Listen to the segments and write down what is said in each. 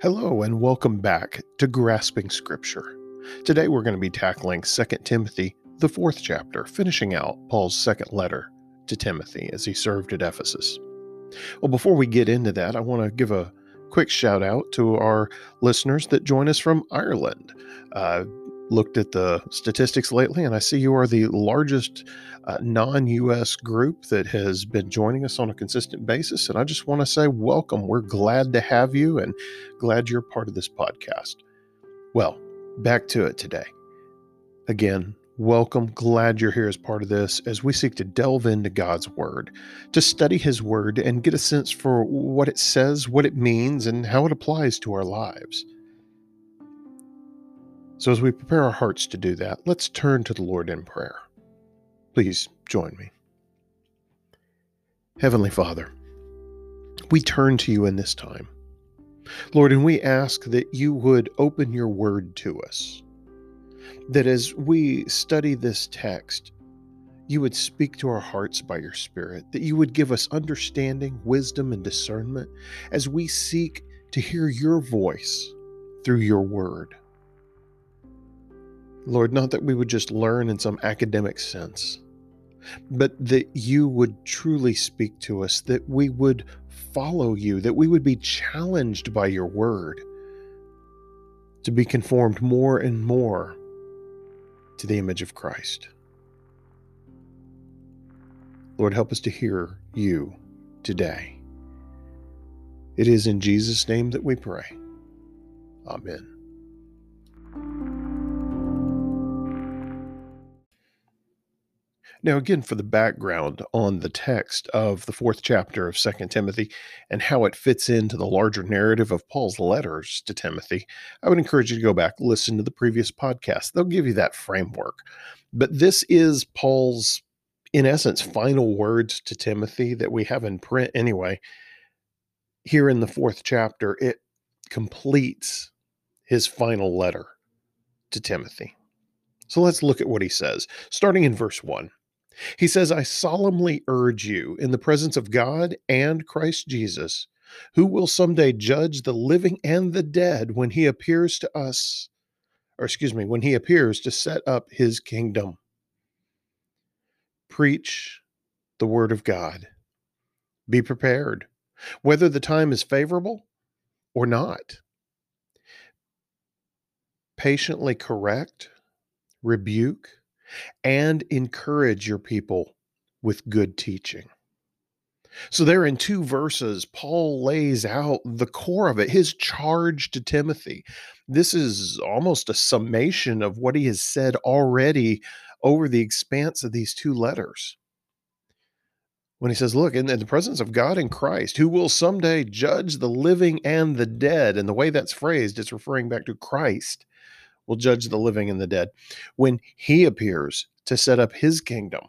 Hello, and welcome back to Grasping Scripture. Today we're going to be tackling 2 Timothy, the fourth chapter, finishing out Paul's second letter to Timothy as he served at Ephesus. Well, before we get into that, I want to give a quick shout out to our listeners that join us from Ireland. Uh, looked at the statistics lately, and I see you are the largest uh, non US group that has been joining us on a consistent basis. And I just want to say welcome. We're glad to have you and glad you're part of this podcast. Well, back to it today. Again, welcome. Glad you're here as part of this as we seek to delve into God's Word, to study His Word and get a sense for what it says, what it means, and how it applies to our lives. So, as we prepare our hearts to do that, let's turn to the Lord in prayer. Please join me. Heavenly Father, we turn to you in this time. Lord, and we ask that you would open your word to us. That as we study this text, you would speak to our hearts by your Spirit, that you would give us understanding, wisdom, and discernment as we seek to hear your voice through your word. Lord, not that we would just learn in some academic sense, but that you would truly speak to us, that we would follow you, that we would be challenged by your word to be conformed more and more to the image of Christ. Lord, help us to hear you today. It is in Jesus' name that we pray. Amen. Now, again, for the background on the text of the fourth chapter of Second Timothy and how it fits into the larger narrative of Paul's letters to Timothy, I would encourage you to go back, listen to the previous podcast. They'll give you that framework. But this is Paul's, in essence, final words to Timothy that we have in print anyway. Here in the fourth chapter, it completes his final letter to Timothy. So let's look at what he says, starting in verse 1. He says, I solemnly urge you in the presence of God and Christ Jesus, who will someday judge the living and the dead when he appears to us, or excuse me, when he appears to set up his kingdom. Preach the word of God. Be prepared, whether the time is favorable or not. Patiently correct, rebuke, and encourage your people with good teaching. So, there in two verses, Paul lays out the core of it, his charge to Timothy. This is almost a summation of what he has said already over the expanse of these two letters. When he says, Look, in, the presence of God and Christ, who will someday judge the living and the dead, and the way that's phrased, it's referring back to Christ will judge the living and the dead when he appears to set up his kingdom.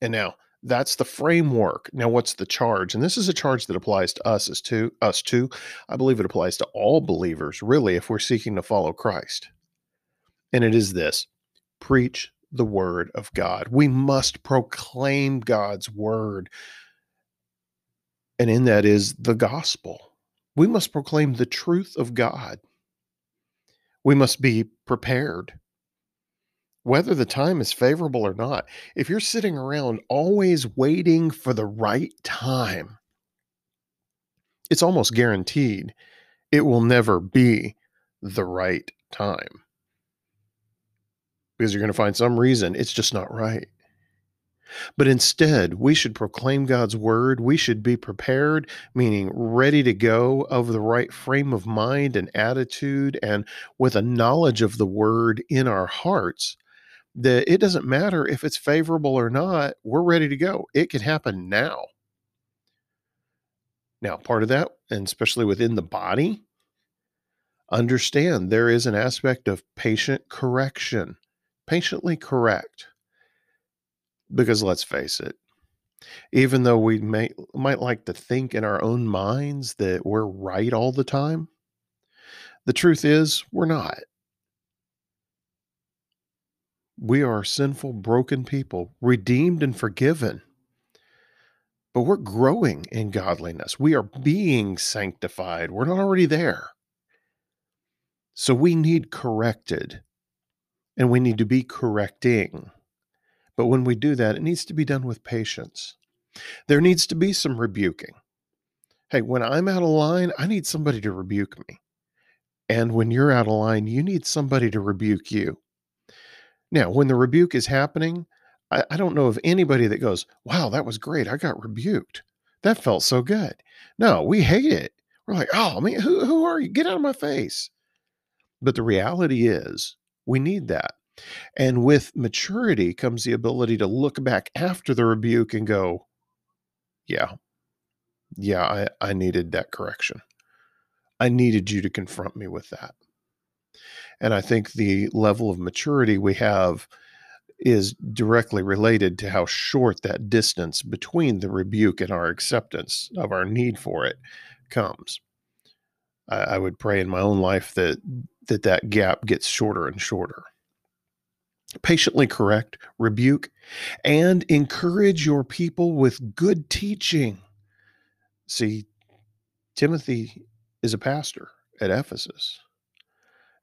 And now that's the framework. Now, what's the charge? And this is a charge that applies to us as to us too. I believe it applies to all believers, really, if we're seeking to follow Christ. And it is this preach the word of God. We must proclaim God's word. And in that is the gospel. We must proclaim the truth of God. We must be prepared. Whether the time is favorable or not, if you're sitting around always waiting for the right time, it's almost guaranteed it will never be the right time. Because you're going to find some reason it's just not right. But instead, we should proclaim God's word. We should be prepared, meaning ready to go, of the right frame of mind and attitude, and with a knowledge of the word in our hearts. That it doesn't matter if it's favorable or not, we're ready to go. It can happen now. Now, part of that, and especially within the body, understand there is an aspect of patient correction. Patiently correct because let's face it, even though we may might like to think in our own minds that we're right all the time, the truth is we're not. We are sinful, broken people, redeemed and forgiven. but we're growing in godliness. We are being sanctified. We're not already there. So we need corrected and we need to be correcting. But when we do that, it needs to be done with patience. There needs to be some rebuking. Hey, when I'm out of line, I need somebody to rebuke me. And when you're out of line, you need somebody to rebuke you. Now, when the rebuke is happening, I, I don't know of anybody that goes, wow, that was great. I got rebuked. That felt so good. No, we hate it. We're like, oh, man, who, who are you? Get out of my face. But the reality is, we need that. And with maturity comes the ability to look back after the rebuke and go, yeah, yeah, I, I needed that correction. I needed you to confront me with that. And I think the level of maturity we have is directly related to how short that distance between the rebuke and our acceptance of our need for it comes. I, I would pray in my own life that that that gap gets shorter and shorter. Patiently correct, rebuke, and encourage your people with good teaching. See, Timothy is a pastor at Ephesus.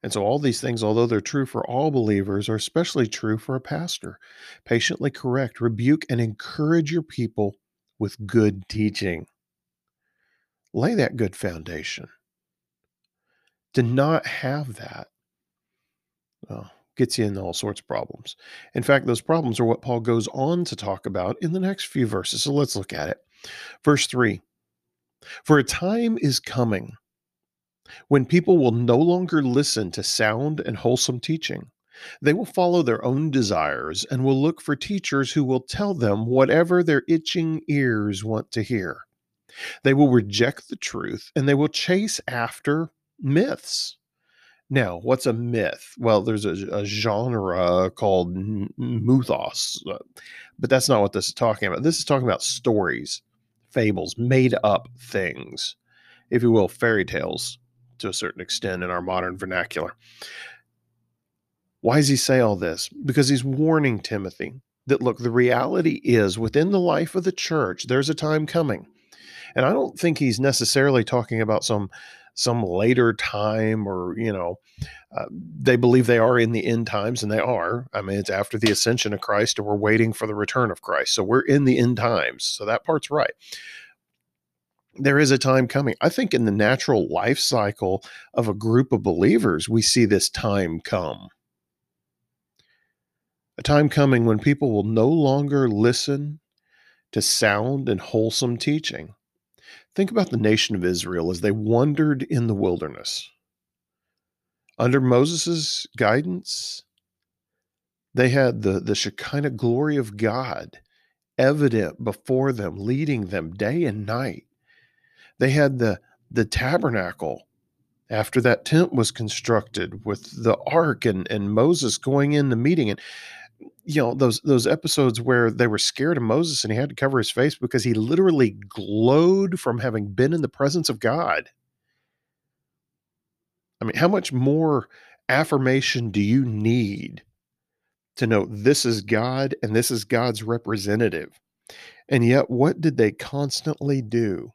And so, all these things, although they're true for all believers, are especially true for a pastor. Patiently correct, rebuke, and encourage your people with good teaching. Lay that good foundation. To not have that well, gets you into all sorts of problems. In fact, those problems are what Paul goes on to talk about in the next few verses. So let's look at it. Verse 3 For a time is coming when people will no longer listen to sound and wholesome teaching. They will follow their own desires and will look for teachers who will tell them whatever their itching ears want to hear. They will reject the truth and they will chase after myths. Now, what's a myth? Well, there's a, a genre called mythos, uh, but that's not what this is talking about. This is talking about stories, fables, made up things, if you will, fairy tales to a certain extent in our modern vernacular. Why does he say all this? Because he's warning Timothy that look, the reality is within the life of the church, there's a time coming. And I don't think he's necessarily talking about some some later time or you know uh, they believe they are in the end times and they are i mean it's after the ascension of christ and we're waiting for the return of christ so we're in the end times so that part's right there is a time coming. I think in the natural life cycle of a group of believers, we see this time come. A time coming when people will no longer listen to sound and wholesome teaching. Think about the nation of Israel as they wandered in the wilderness. Under Moses' guidance, they had the, the Shekinah glory of God evident before them, leading them day and night. They had the the tabernacle after that tent was constructed with the ark and, and Moses going in the meeting and you know those those episodes where they were scared of Moses and he had to cover his face because he literally glowed from having been in the presence of God. I mean, how much more affirmation do you need to know this is God and this is God's representative? And yet, what did they constantly do?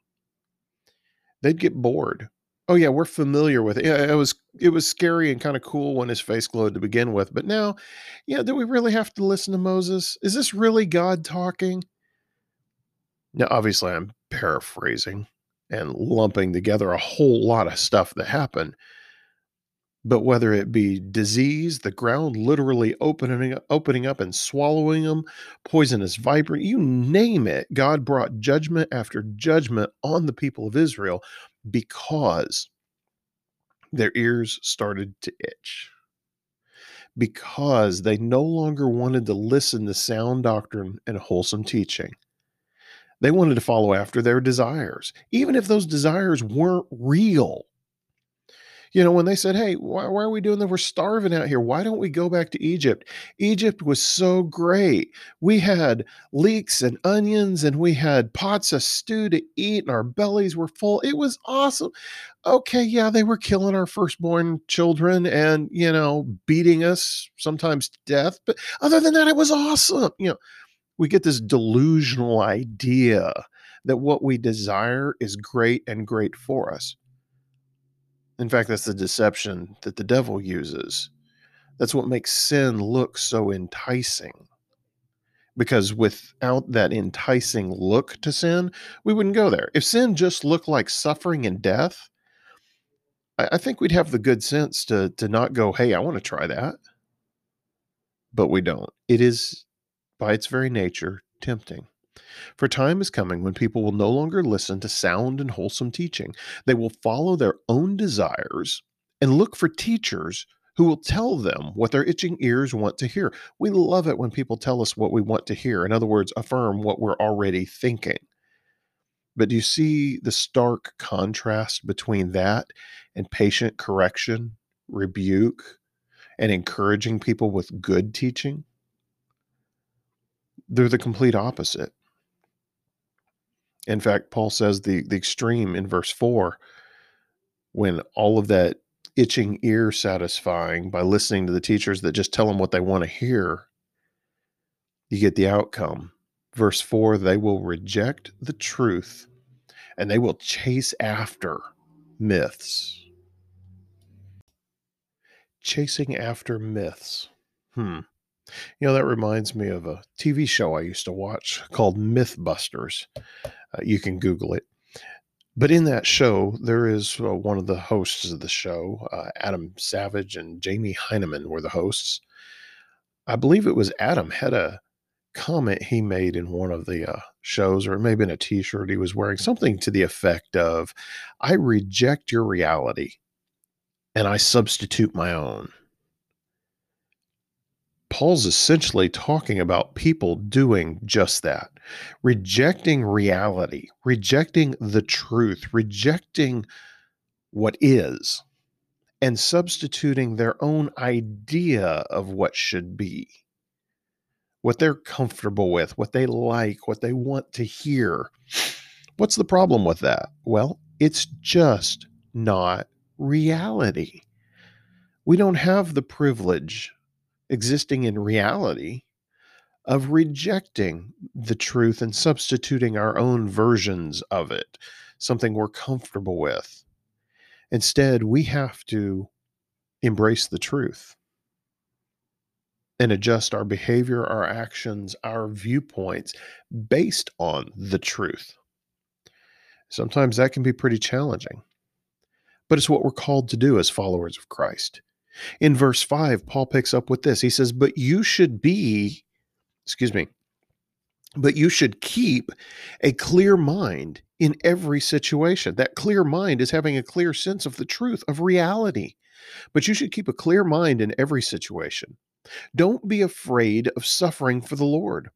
they'd get bored. Oh yeah, we're familiar with it. It was it was scary and kind of cool when his face glowed to begin with, but now, yeah, do we really have to listen to Moses? Is this really God talking? Now, obviously, I'm paraphrasing and lumping together a whole lot of stuff that happened. But whether it be disease, the ground literally opening opening up and swallowing them, poisonous viper, you name it, God brought judgment after judgment on the people of Israel because their ears started to itch. Because they no longer wanted to listen to sound doctrine and wholesome teaching. They wanted to follow after their desires, even if those desires weren't real you know, when they said, Hey, why, why, are we doing that? We're starving out here. Why don't we go back to Egypt? Egypt was so great. We had leeks and onions and we had pots of stew to eat and our bellies were full. It was awesome. Okay, yeah, they were killing our firstborn children and, you know, beating us sometimes to death. But other than that, it was awesome. You know, we get this delusional idea that what we desire is great and great for us. In fact, that's the deception that the devil uses. That's what makes sin look so enticing. Because without that enticing look to sin, we wouldn't go there. If sin just looked like suffering and death, I, I think we'd have the good sense to, to not go, hey, I want to try that. But we don't. It is, by its very nature, tempting. For time is coming when people will no longer listen to sound and wholesome teaching. They will follow their own desires and look for teachers who will tell them what their itching ears want to hear. We love it when people tell us what we want to hear. In other words, affirm what we're already thinking. But do you see the stark contrast between that and patient correction, rebuke, and encouraging people with good teaching? They're the complete opposite. In fact, Paul says the, the extreme in verse 4 when all of that itching ear satisfying by listening to the teachers that just tell them what they want to hear, you get the outcome. Verse 4 they will reject the truth and they will chase after myths. Chasing after myths. Hmm. You know, that reminds me of a TV show I used to watch called Mythbusters. Uh, you can Google it. But in that show, there is uh, one of the hosts of the show, uh, Adam Savage and Jamie Hyneman were the hosts. I believe it was Adam had a comment he made in one of the uh, shows, or it may have been a t shirt he was wearing, something to the effect of, I reject your reality and I substitute my own. Paul's essentially talking about people doing just that, rejecting reality, rejecting the truth, rejecting what is, and substituting their own idea of what should be, what they're comfortable with, what they like, what they want to hear. What's the problem with that? Well, it's just not reality. We don't have the privilege existing in reality of rejecting the truth and substituting our own versions of it, something we're comfortable with. Instead, we have to embrace the truth and adjust our behavior, our actions, our viewpoints based on the truth. Sometimes that can be pretty challenging, but it's what we're called to do as followers of Christ. In verse 5, Paul picks up with this. He says, But you should be, excuse me, but you should keep a clear mind in every situation. That clear mind is having a clear sense of the truth, of reality. But you should keep a clear mind in every situation. Don't be afraid of suffering for the Lord.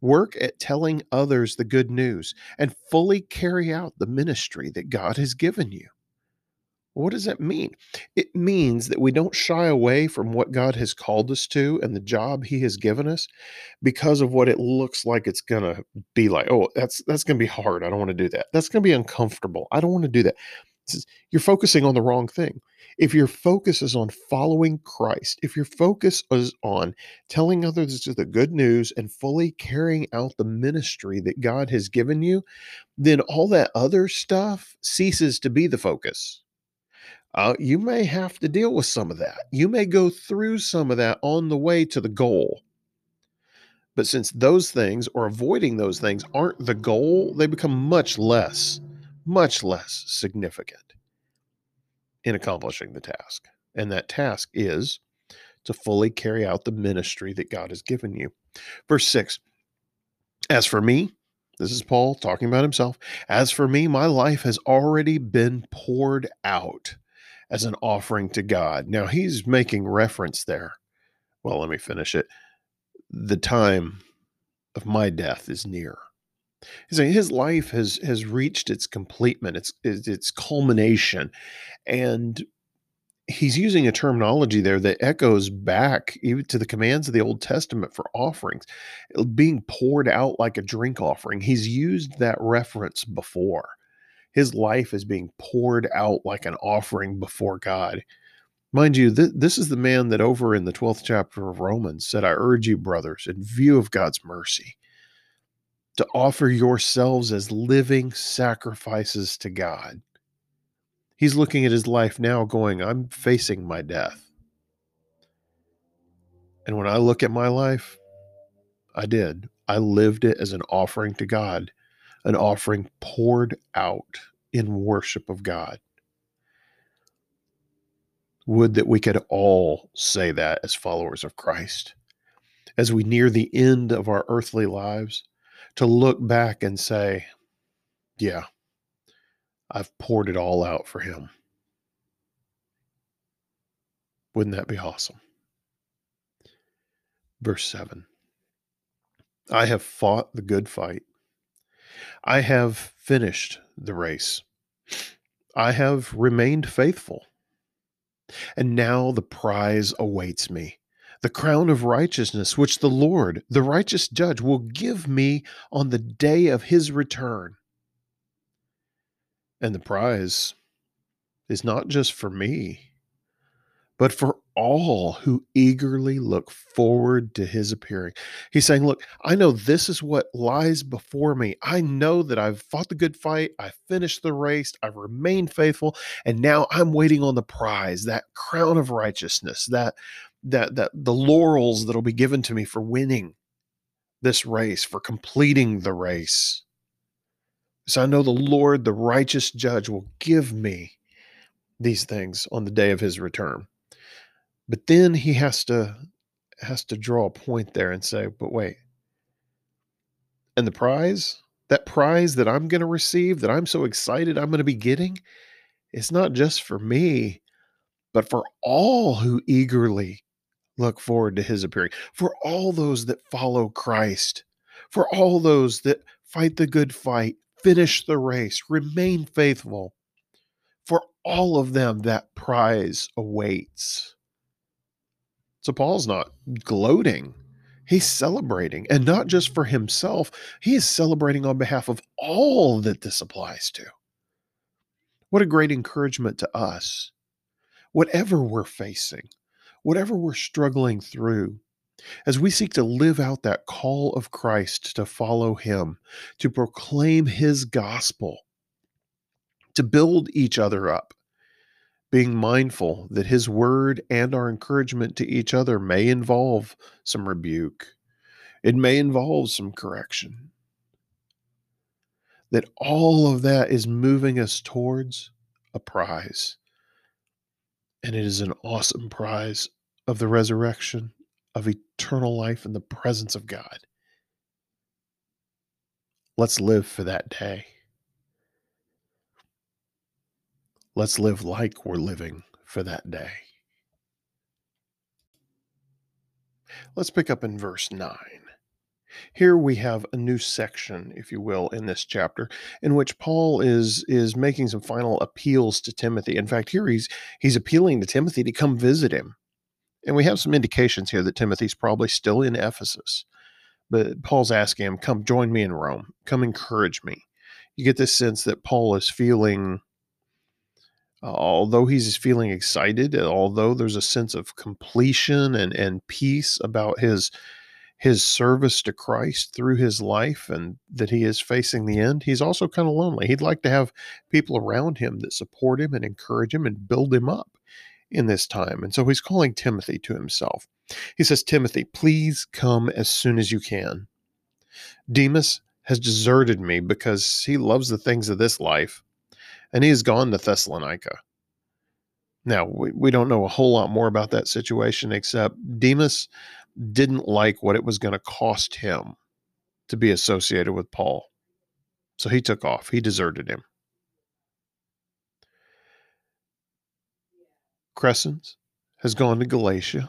Work at telling others the good news and fully carry out the ministry that God has given you. What does that mean? It means that we don't shy away from what God has called us to and the job he has given us because of what it looks like it's going to be like. Oh, that's that's going to be hard. I don't want to do that. That's going to be uncomfortable. I don't want to do that. You're focusing on the wrong thing. If your focus is on following Christ, if your focus is on telling others the good news and fully carrying out the ministry that God has given you, then all that other stuff ceases to be the focus uh, you may have to deal with some of that. You may go through some of that on the way to the goal. But since those things or avoiding those things aren't the goal, they become much less, much less significant in accomplishing the task. And that task is to fully carry out the ministry that God has given you. Verse 6 As for me, this is Paul talking about himself. As for me, my life has already been poured out as an offering to God. Now he's making reference there. Well, let me finish it. The time of my death is near. He's saying his life has has reached its completement, its its culmination, and he's using a terminology there that echoes back even to the commands of the Old Testament for offerings, being poured out like a drink offering. He's used that reference before his life is being poured out like an offering before God. Mind you, th- this is the man that over in the 12th chapter of Romans said, I urge you, brothers, in view of God's mercy, to offer yourselves as living sacrifices to God. He's looking at his life now, going, I'm facing my death. And when I look at my life, I did. I lived it as an offering to God, an offering poured out in worship of God. Would that we could all say that as followers of Christ. As we near the end of our earthly lives, to look back and say, yeah, I've poured it all out for him. Wouldn't that be awesome? Verse 7 I have fought the good fight. I have finished the race. I have remained faithful. And now the prize awaits me the crown of righteousness, which the Lord, the righteous judge, will give me on the day of his return. And the prize is not just for me, but for all who eagerly look forward to his appearing. He's saying, Look, I know this is what lies before me. I know that I've fought the good fight, I finished the race, I've remained faithful, and now I'm waiting on the prize, that crown of righteousness, that that that the laurels that'll be given to me for winning this race, for completing the race. So I know the Lord, the righteous judge, will give me these things on the day of his return. But then he has to has to draw a point there and say, but wait. And the prize, that prize that I'm going to receive, that I'm so excited I'm going to be getting, it's not just for me, but for all who eagerly look forward to his appearing, for all those that follow Christ, for all those that fight the good fight, finish the race, remain faithful. For all of them, that prize awaits. So Paul's not gloating. He's celebrating, and not just for himself, he is celebrating on behalf of all that this applies to. What a great encouragement to us. Whatever we're facing, whatever we're struggling through, as we seek to live out that call of Christ to follow him, to proclaim his gospel, to build each other up, being mindful that his word and our encouragement to each other may involve some rebuke, it may involve some correction. That all of that is moving us towards a prize. And it is an awesome prize of the resurrection, of eternal life in the presence of God. Let's live for that day. Let's live like we're living for that day. Let's pick up in verse 9. Here we have a new section, if you will, in this chapter, in which Paul is is making some final appeals to Timothy. In fact, here he's he's appealing to Timothy to come visit him. And we have some indications here that Timothy's probably still in Ephesus. But Paul's asking him, come join me in Rome. Come encourage me. You get this sense that Paul is feeling Uh, although he's feeling excited, uh, although there's a sense of completion and, and peace about his his service to Christ through his life and that he is facing the end, he's also kind of lonely. He'd like to have people around him that support him and encourage him and build him up in this time. And so he's calling Timothy to himself. He says, Timothy, please come as soon as you can. Demas has deserted me because he loves the things of this life and he has gone to Thessalonica. Now, we, we don't know a whole lot more about that situation, except Demas didn't like what it was going to cost him to be associated with Paul. So he took off, he deserted him. Crescens has gone to Galatia.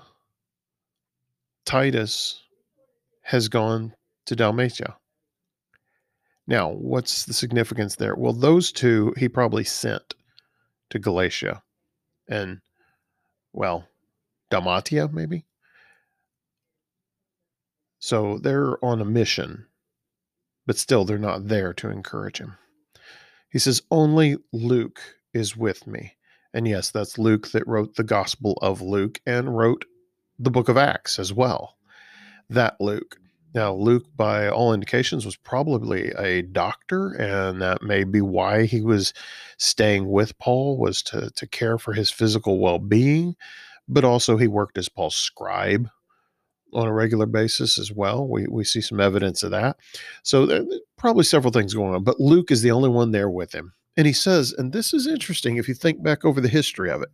Titus has gone to Dalmatia. Now, what's the significance there? Well, those two he probably sent to Galatia and, well, Dalmatia, maybe. So they're on a mission, but still they're not there to encourage him. He says, Only Luke is with me. And yes, that's Luke that wrote the Gospel of Luke and wrote the book of Acts as well. That Luke. Now, Luke, by all indications, was probably a doctor, and that may be why he was staying with Paul was to to care for his physical well-being, but also he worked as Paul's scribe on a regular basis as well. We we see some evidence of that. So probably several things going on, but Luke is the only one there with him. And he says, and this is interesting if you think back over the history of it.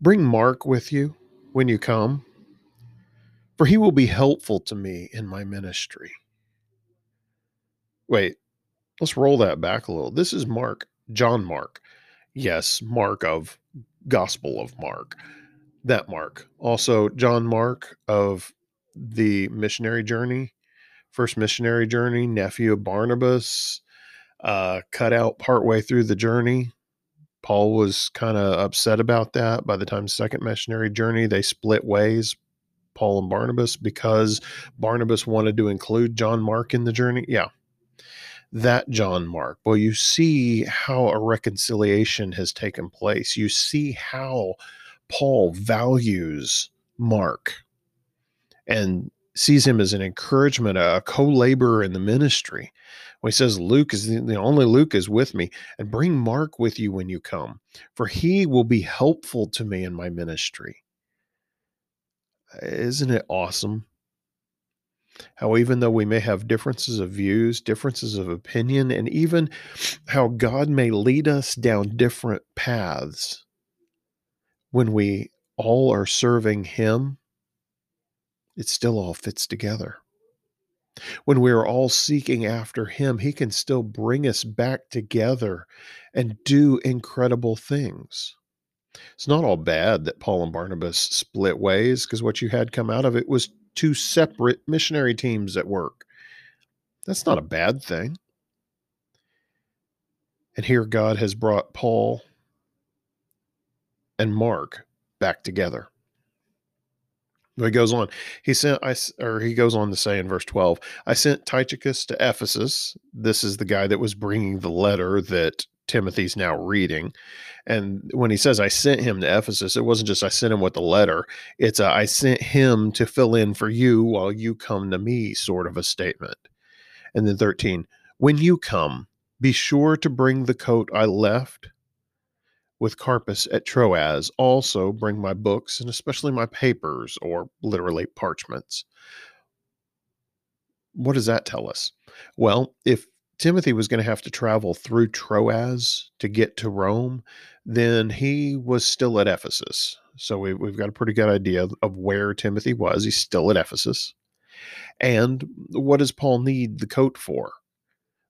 Bring Mark with you when you come for he will be helpful to me in my ministry. Wait, let's roll that back a little. This is Mark, John Mark. Yes, Mark of Gospel of Mark. That Mark. Also, John Mark of the missionary journey, first missionary journey, nephew of Barnabas, uh, cut out partway through the journey. Paul was kind of upset about that. By the time second missionary journey, they split ways. Paul and Barnabas because Barnabas wanted to include John Mark in the journey. Yeah. That John Mark. Well, you see how a reconciliation has taken place. You see how Paul values Mark and sees him as an encouragement, a co laborer in the ministry. He says, Luke is the, the only Luke is with me, and bring Mark with you when you come, for he will be helpful to me in my ministry. Isn't it awesome? How, even though we may have differences of views, differences of opinion, and even how God may lead us down different paths, when we all are serving Him, it still all fits together. When we are all seeking after Him, He can still bring us back together and do incredible things. It's not all bad that Paul and Barnabas split ways because what you had come out of it was two separate missionary teams at work. That's not a bad thing. And here God has brought Paul and Mark back together. He goes on. He sent I or he goes on to say in verse 12, I sent Tychicus to Ephesus. This is the guy that was bringing the letter that Timothy's now reading. And when he says I sent him to Ephesus, it wasn't just I sent him with the letter. It's a, I sent him to fill in for you while you come to me sort of a statement. And then 13, when you come, be sure to bring the coat I left with Carpus at Troas. Also bring my books and especially my papers or literally parchments. What does that tell us? Well, if Timothy was going to have to travel through Troas to get to Rome, then he was still at Ephesus. So we, we've got a pretty good idea of where Timothy was. He's still at Ephesus. And what does Paul need the coat for?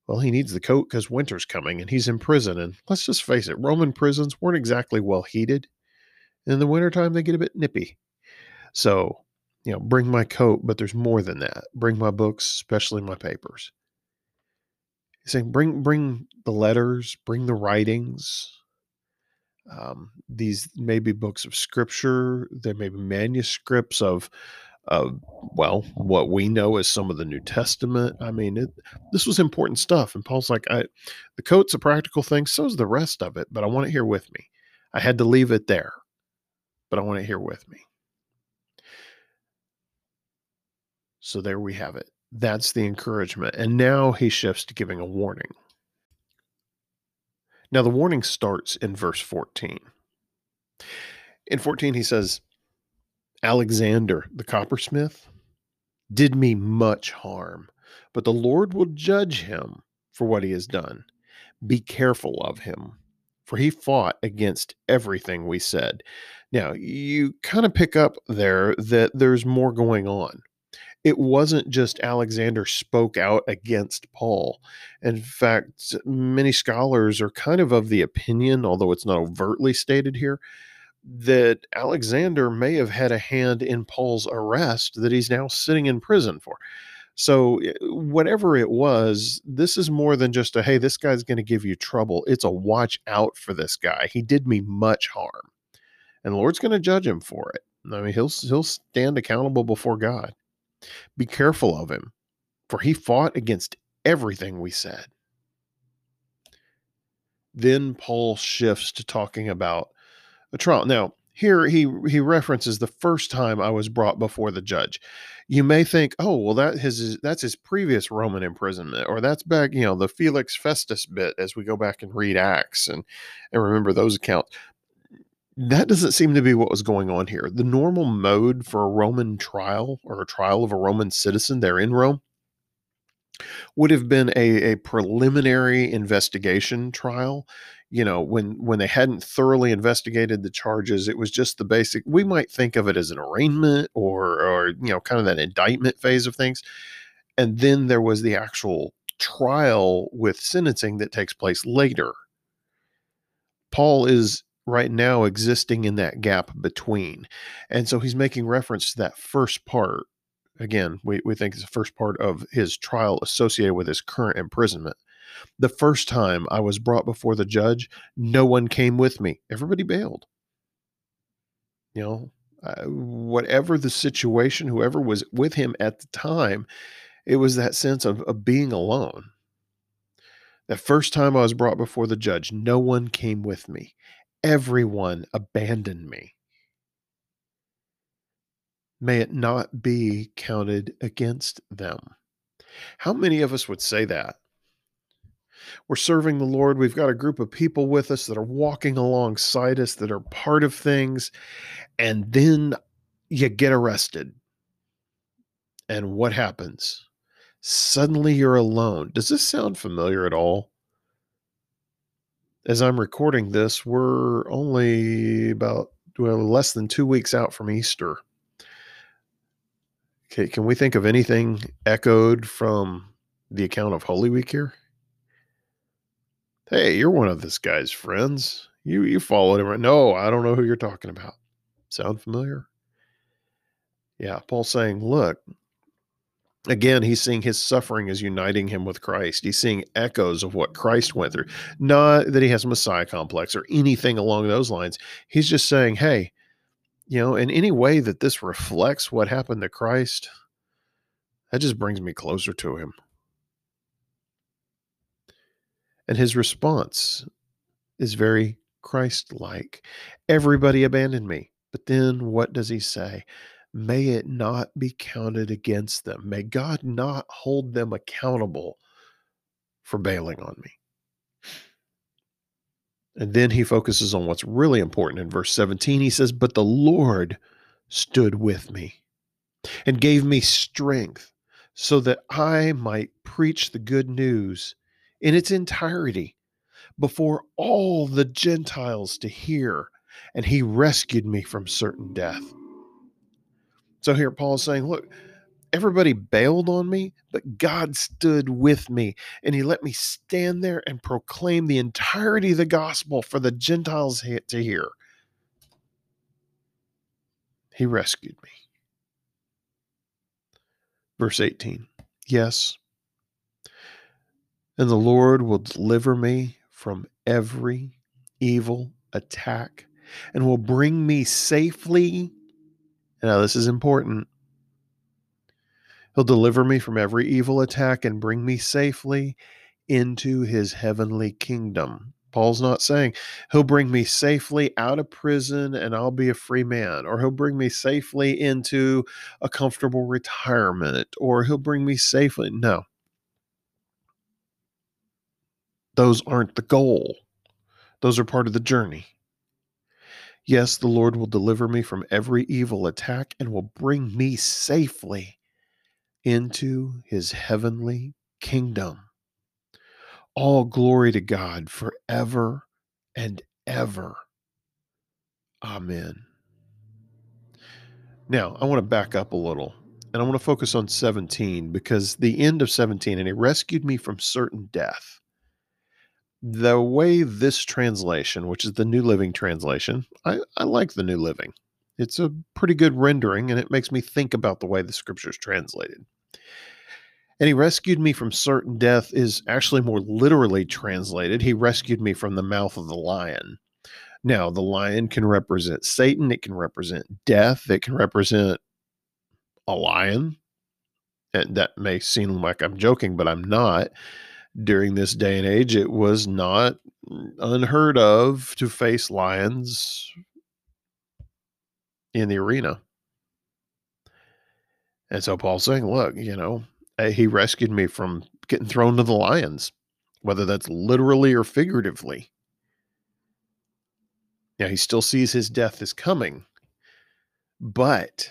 Well, he needs the coat because winter's coming and he's in prison. And let's just face it, Roman prisons weren't exactly well heated. In the wintertime, they get a bit nippy. So, you know, bring my coat, but there's more than that. Bring my books, especially my papers. He's saying, bring bring the letters, bring the writings. Um, these may be books of scripture. There may be manuscripts of, of well, what we know as some of the New Testament. I mean, it, this was important stuff. And Paul's like, I, the coat's a practical thing. So is the rest of it, but I want it here with me. I had to leave it there, but I want it here with me. So there we have it. That's the encouragement. And now he shifts to giving a warning. Now, the warning starts in verse 14. In 14, he says, Alexander, the coppersmith, did me much harm, but the Lord will judge him for what he has done. Be careful of him, for he fought against everything we said. Now, you kind of pick up there that there's more going on it wasn't just Alexander spoke out against Paul. In fact, many scholars are kind of of the opinion, although it's not overtly stated here, that Alexander may have had a hand in Paul's arrest that he's now sitting in prison for. So, eh, whatever it was, this is more than just a hey, this guy's going to give you trouble. It's a watch out for this guy. He did me much harm. And the Lord's going to judge him for it. I mean, he'll he'll stand accountable before God. Be careful of him, for he fought against everything we said. Then Paul shifts to talking about a trial. Now, here he he references the first time I was brought before the judge. You may think, oh, well, that his that's his previous Roman imprisonment, or that's back, you know, the Felix Festus bit as we go back and read Acts and and remember those accounts. That doesn't seem to be what was going on here. The normal mode for a Roman trial or a trial of a Roman citizen there in Rome would have been a, a preliminary investigation trial. You know when when they hadn't thoroughly investigated the charges it was just the basic we might think of it as an arraignment or or you know kind of that indictment phase of things. And then there was the actual trial with sentencing that takes place later. Paul is right now existing in that gap between and so he's making reference to that first part again we, we think it's the first part of his trial associated with his current imprisonment the first time I was brought before the judge, no one came with me. Everybody bailed. You know, uh, whatever the situation, whoever was with him at the time, it was that sense of, of being alone. The first time I was brought before the judge, no one came with me. Everyone abandoned me. May it not be counted against them. How many of us would say that? We're serving the Lord. We've got a group of people with us that are walking alongside us, that are part of things. And then you get arrested. And what happens? Suddenly you're alone. Does this sound familiar at all? As I'm recording this, we're only about well, less than two weeks out from Easter. Okay, can we think of anything echoed from the account of Holy Week here? Hey, you're one of this guy's friends. You you followed him. No, I don't know who you're talking about. Sound familiar? Yeah, Paul's saying, look, again, he's seeing his suffering as uniting him with Christ. He's seeing echoes of what Christ went through. Not that he has a Messiah complex or anything along those lines. He's just saying, hey, you know, in any way that this reflects what happened to Christ, that just brings me closer to him. And his response is very Christ like. Everybody abandoned me. But then what does he say? May it not be counted against them. May God not hold them accountable for bailing on me. And then he focuses on what's really important in verse 17. He says, But the Lord stood with me and gave me strength so that I might preach the good news in its entirety before all the Gentiles to hear, and he rescued me from certain death. So here Paul is saying, Look, everybody bailed on me, but God stood with me, and he let me stand there and proclaim the entirety of the gospel for the Gentiles to hear. He rescued me. Verse 18 Yes, and the Lord will deliver me from every evil attack and will bring me safely. Now, this is important. He'll deliver me from every evil attack and bring me safely into his heavenly kingdom. Paul's not saying he'll bring me safely out of prison and I'll be a free man, or he'll bring me safely into a comfortable retirement, or he'll bring me safely. No. Those aren't the goal, those are part of the journey. Yes, the Lord will deliver me from every evil attack and will bring me safely into his heavenly kingdom. All glory to God forever and ever. Amen. Now, I want to back up a little and I want to focus on 17 because the end of 17, and he rescued me from certain death the way this translation, which is the New Living Translation, I, I like the New Living. It's a pretty good rendering and it makes me think about the way the scripture is translated. And he rescued me from certain death is actually more literally translated. He rescued me from the mouth of the lion. Now, the lion can represent Satan, it can represent death, it can represent a lion. And that may seem like I'm joking, but I'm not during this day and age, it was not unheard of to face lions in the arena. And so Paul's saying, look, you know, he rescued me from getting thrown to the lions, whether that's literally or figuratively. Now, he still sees his death is coming, but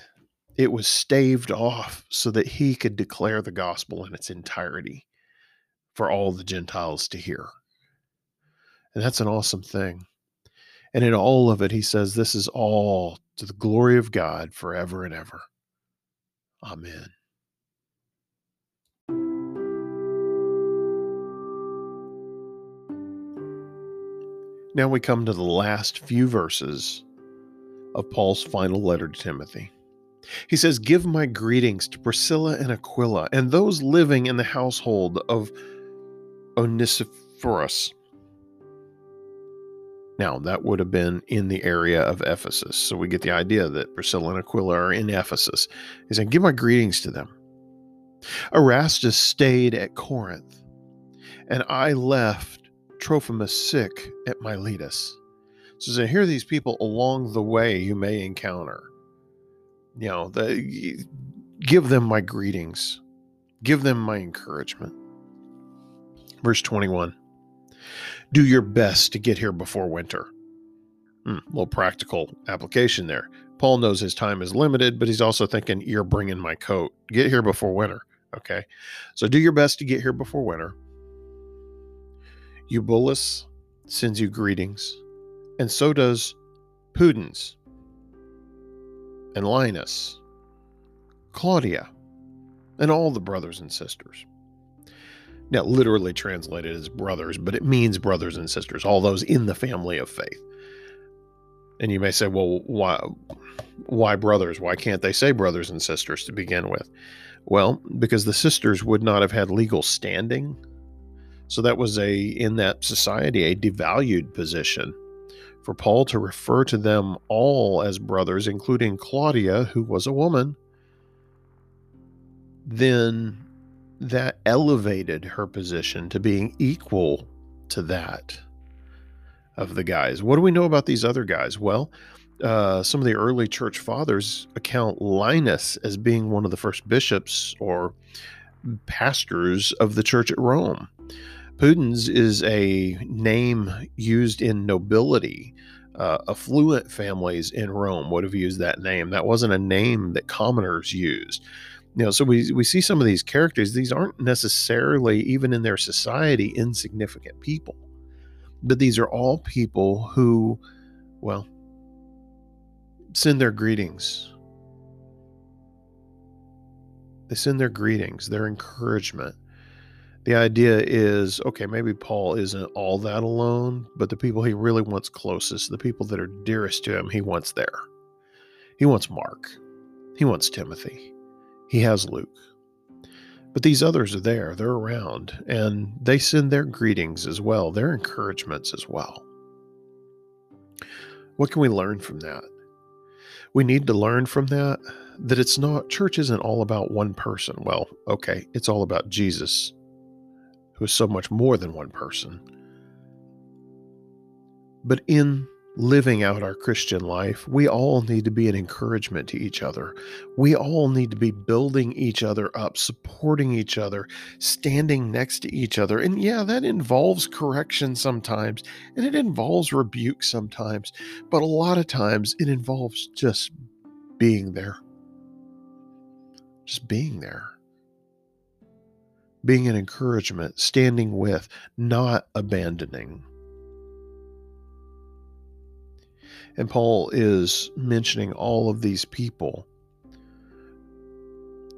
it was staved off so that he could declare the gospel in its entirety for all the Gentiles to hear. And that's an awesome thing. And in all of it, he says, This is all to the glory of God forever and ever. Amen. Now we come to the last few verses of Paul's final letter to Timothy. He says, Give my greetings to Priscilla and Aquila and those living in the household of Onesiphorus. Now, that would have been in the area of Ephesus. So we get the idea that Priscilla and Aquila are in Ephesus. He said, Give my greetings to them. Erastus stayed at Corinth, and I left Trophimus sick at Miletus. So, here are these people along the way you may encounter you know, the, give them my greetings, give them my encouragement. Verse 21 Do your best to get here before winter. Hmm, little practical application there. Paul knows his time is limited, but he's also thinking, You're bringing my coat. Get here before winter. Okay. So do your best to get here before winter. Eubulus sends you greetings, and so does Pudens and Linus, Claudia, and all the brothers and sisters. Now, literally translated as brothers, but it means brothers and sisters, all those in the family of faith. And you may say, well, why, why brothers? Why can't they say brothers and sisters to begin with? Well, because the sisters would not have had legal standing. So that was a, in that society, a devalued position for Paul to refer to them all as brothers, including Claudia, who was a woman, then that elevated her position to being equal to that of the guys. What do we know about these other guys? Well, uh, some of the early church fathers account Linus as being one of the first bishops or pastors of the church at Rome. Pudens is a name used in nobility. Uh, affluent families in Rome would have used that name. That wasn't a name that commoners used. You know, so we, we see some of these characters, these aren't necessarily, even in their society, insignificant people. But these are all people who, well, send their greetings. They send their greetings, their encouragement the idea is okay, maybe Paul isn't all that alone, but the people he really wants closest, the people that are dearest to him, he wants there. He wants Mark. He wants Timothy. He has Luke. But these others are there, they're around, and they send their greetings as well, their encouragements as well. What can we learn from that? We need to learn from that that it's not, church isn't all about one person. Well, okay, it's all about Jesus who is so much more than one person. But in living out our Christian life, we all need to be an encouragement to each other. We all need to be building each other up, supporting each other, standing next to each other. And yeah, that involves correction sometimes, and it involves rebuke sometimes, but a lot of times it involves just being there. Just being there being an encouragement, standing with, not abandoning. And Paul is mentioning all of these people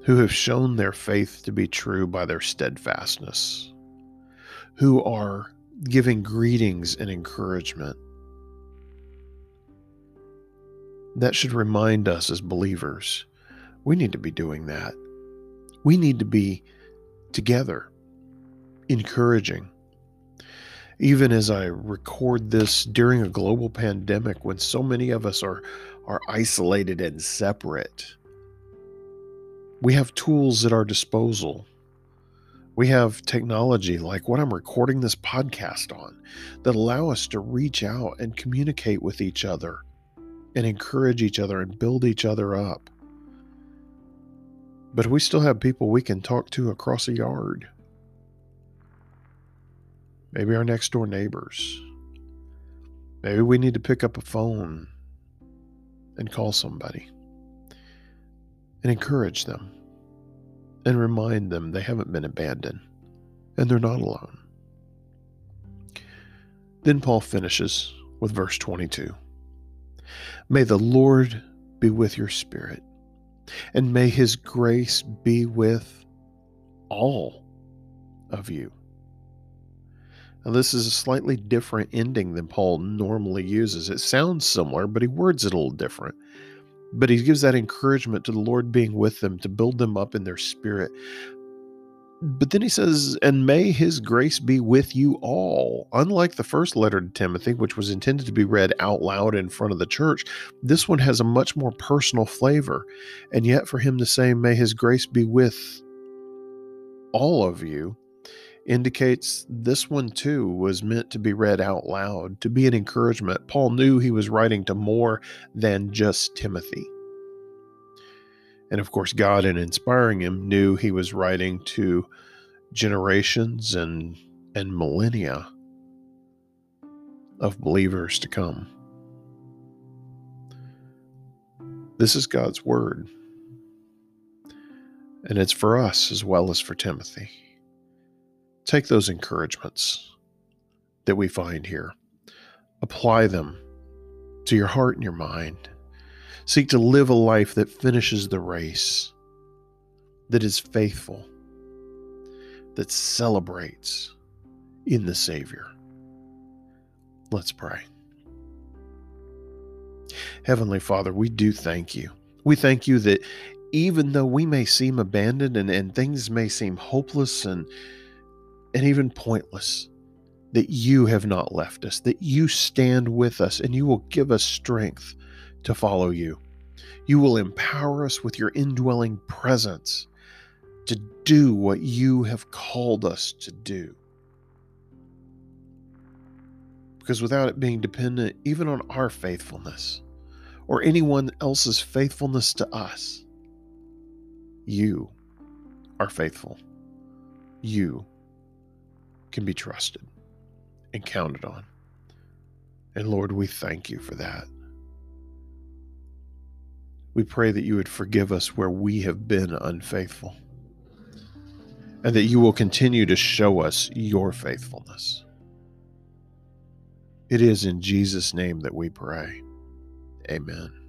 who have shown their faith to be true by their steadfastness, who are giving greetings and encouragement. That should remind us as believers we need to be doing that. We need to be together, encouraging. Even as I record this during a global pandemic when so many of us are, are isolated and separate, we have tools at our disposal. We have technology like what I'm recording this podcast on that allow us to reach out and communicate with each other and encourage each other and build each other up. But we still have people we can talk to across a yard. Maybe our next door neighbors. Maybe we need to pick up a phone and call somebody and encourage them and remind them they haven't been abandoned and they're not alone. Then Paul finishes with verse 22 May the Lord be with your spirit, and may his grace be with all of you. Now, this is a slightly different ending than Paul normally uses. It sounds similar, but he words it a little different. But he gives that encouragement to the Lord being with them to build them up in their spirit. But then he says, and may his grace be with you all. Unlike the first letter to Timothy, which was intended to be read out loud in front of the church, this one has a much more personal flavor. And yet, for him to say, may his grace be with all of you, indicates this one too was meant to be read out loud, to be an encouragement. Paul knew he was writing to more than just Timothy. And of course, God, in inspiring him, knew he was writing to generations and, and millennia of believers to come. This is God's word. And it's for us as well as for Timothy. Take those encouragements that we find here, apply them to your heart and your mind Seek to live a life that finishes the race, that is faithful, that celebrates in the Savior. Let's pray. Heavenly Father, we do thank you. We thank you that even though we may seem abandoned and, and things may seem hopeless and and even pointless, that you have not left us, that you stand with us and you will give us strength to follow you. You will empower us with your indwelling presence to do what you have called us to do. Because without it being dependent even on our faithfulness or anyone else's faithfulness to us, you are faithful. You can be trusted and counted on. And Lord, we thank you for that. We pray that you would forgive us where we have been unfaithful and that you will continue to show us your faithfulness. It is in Jesus' name that we pray. Amen.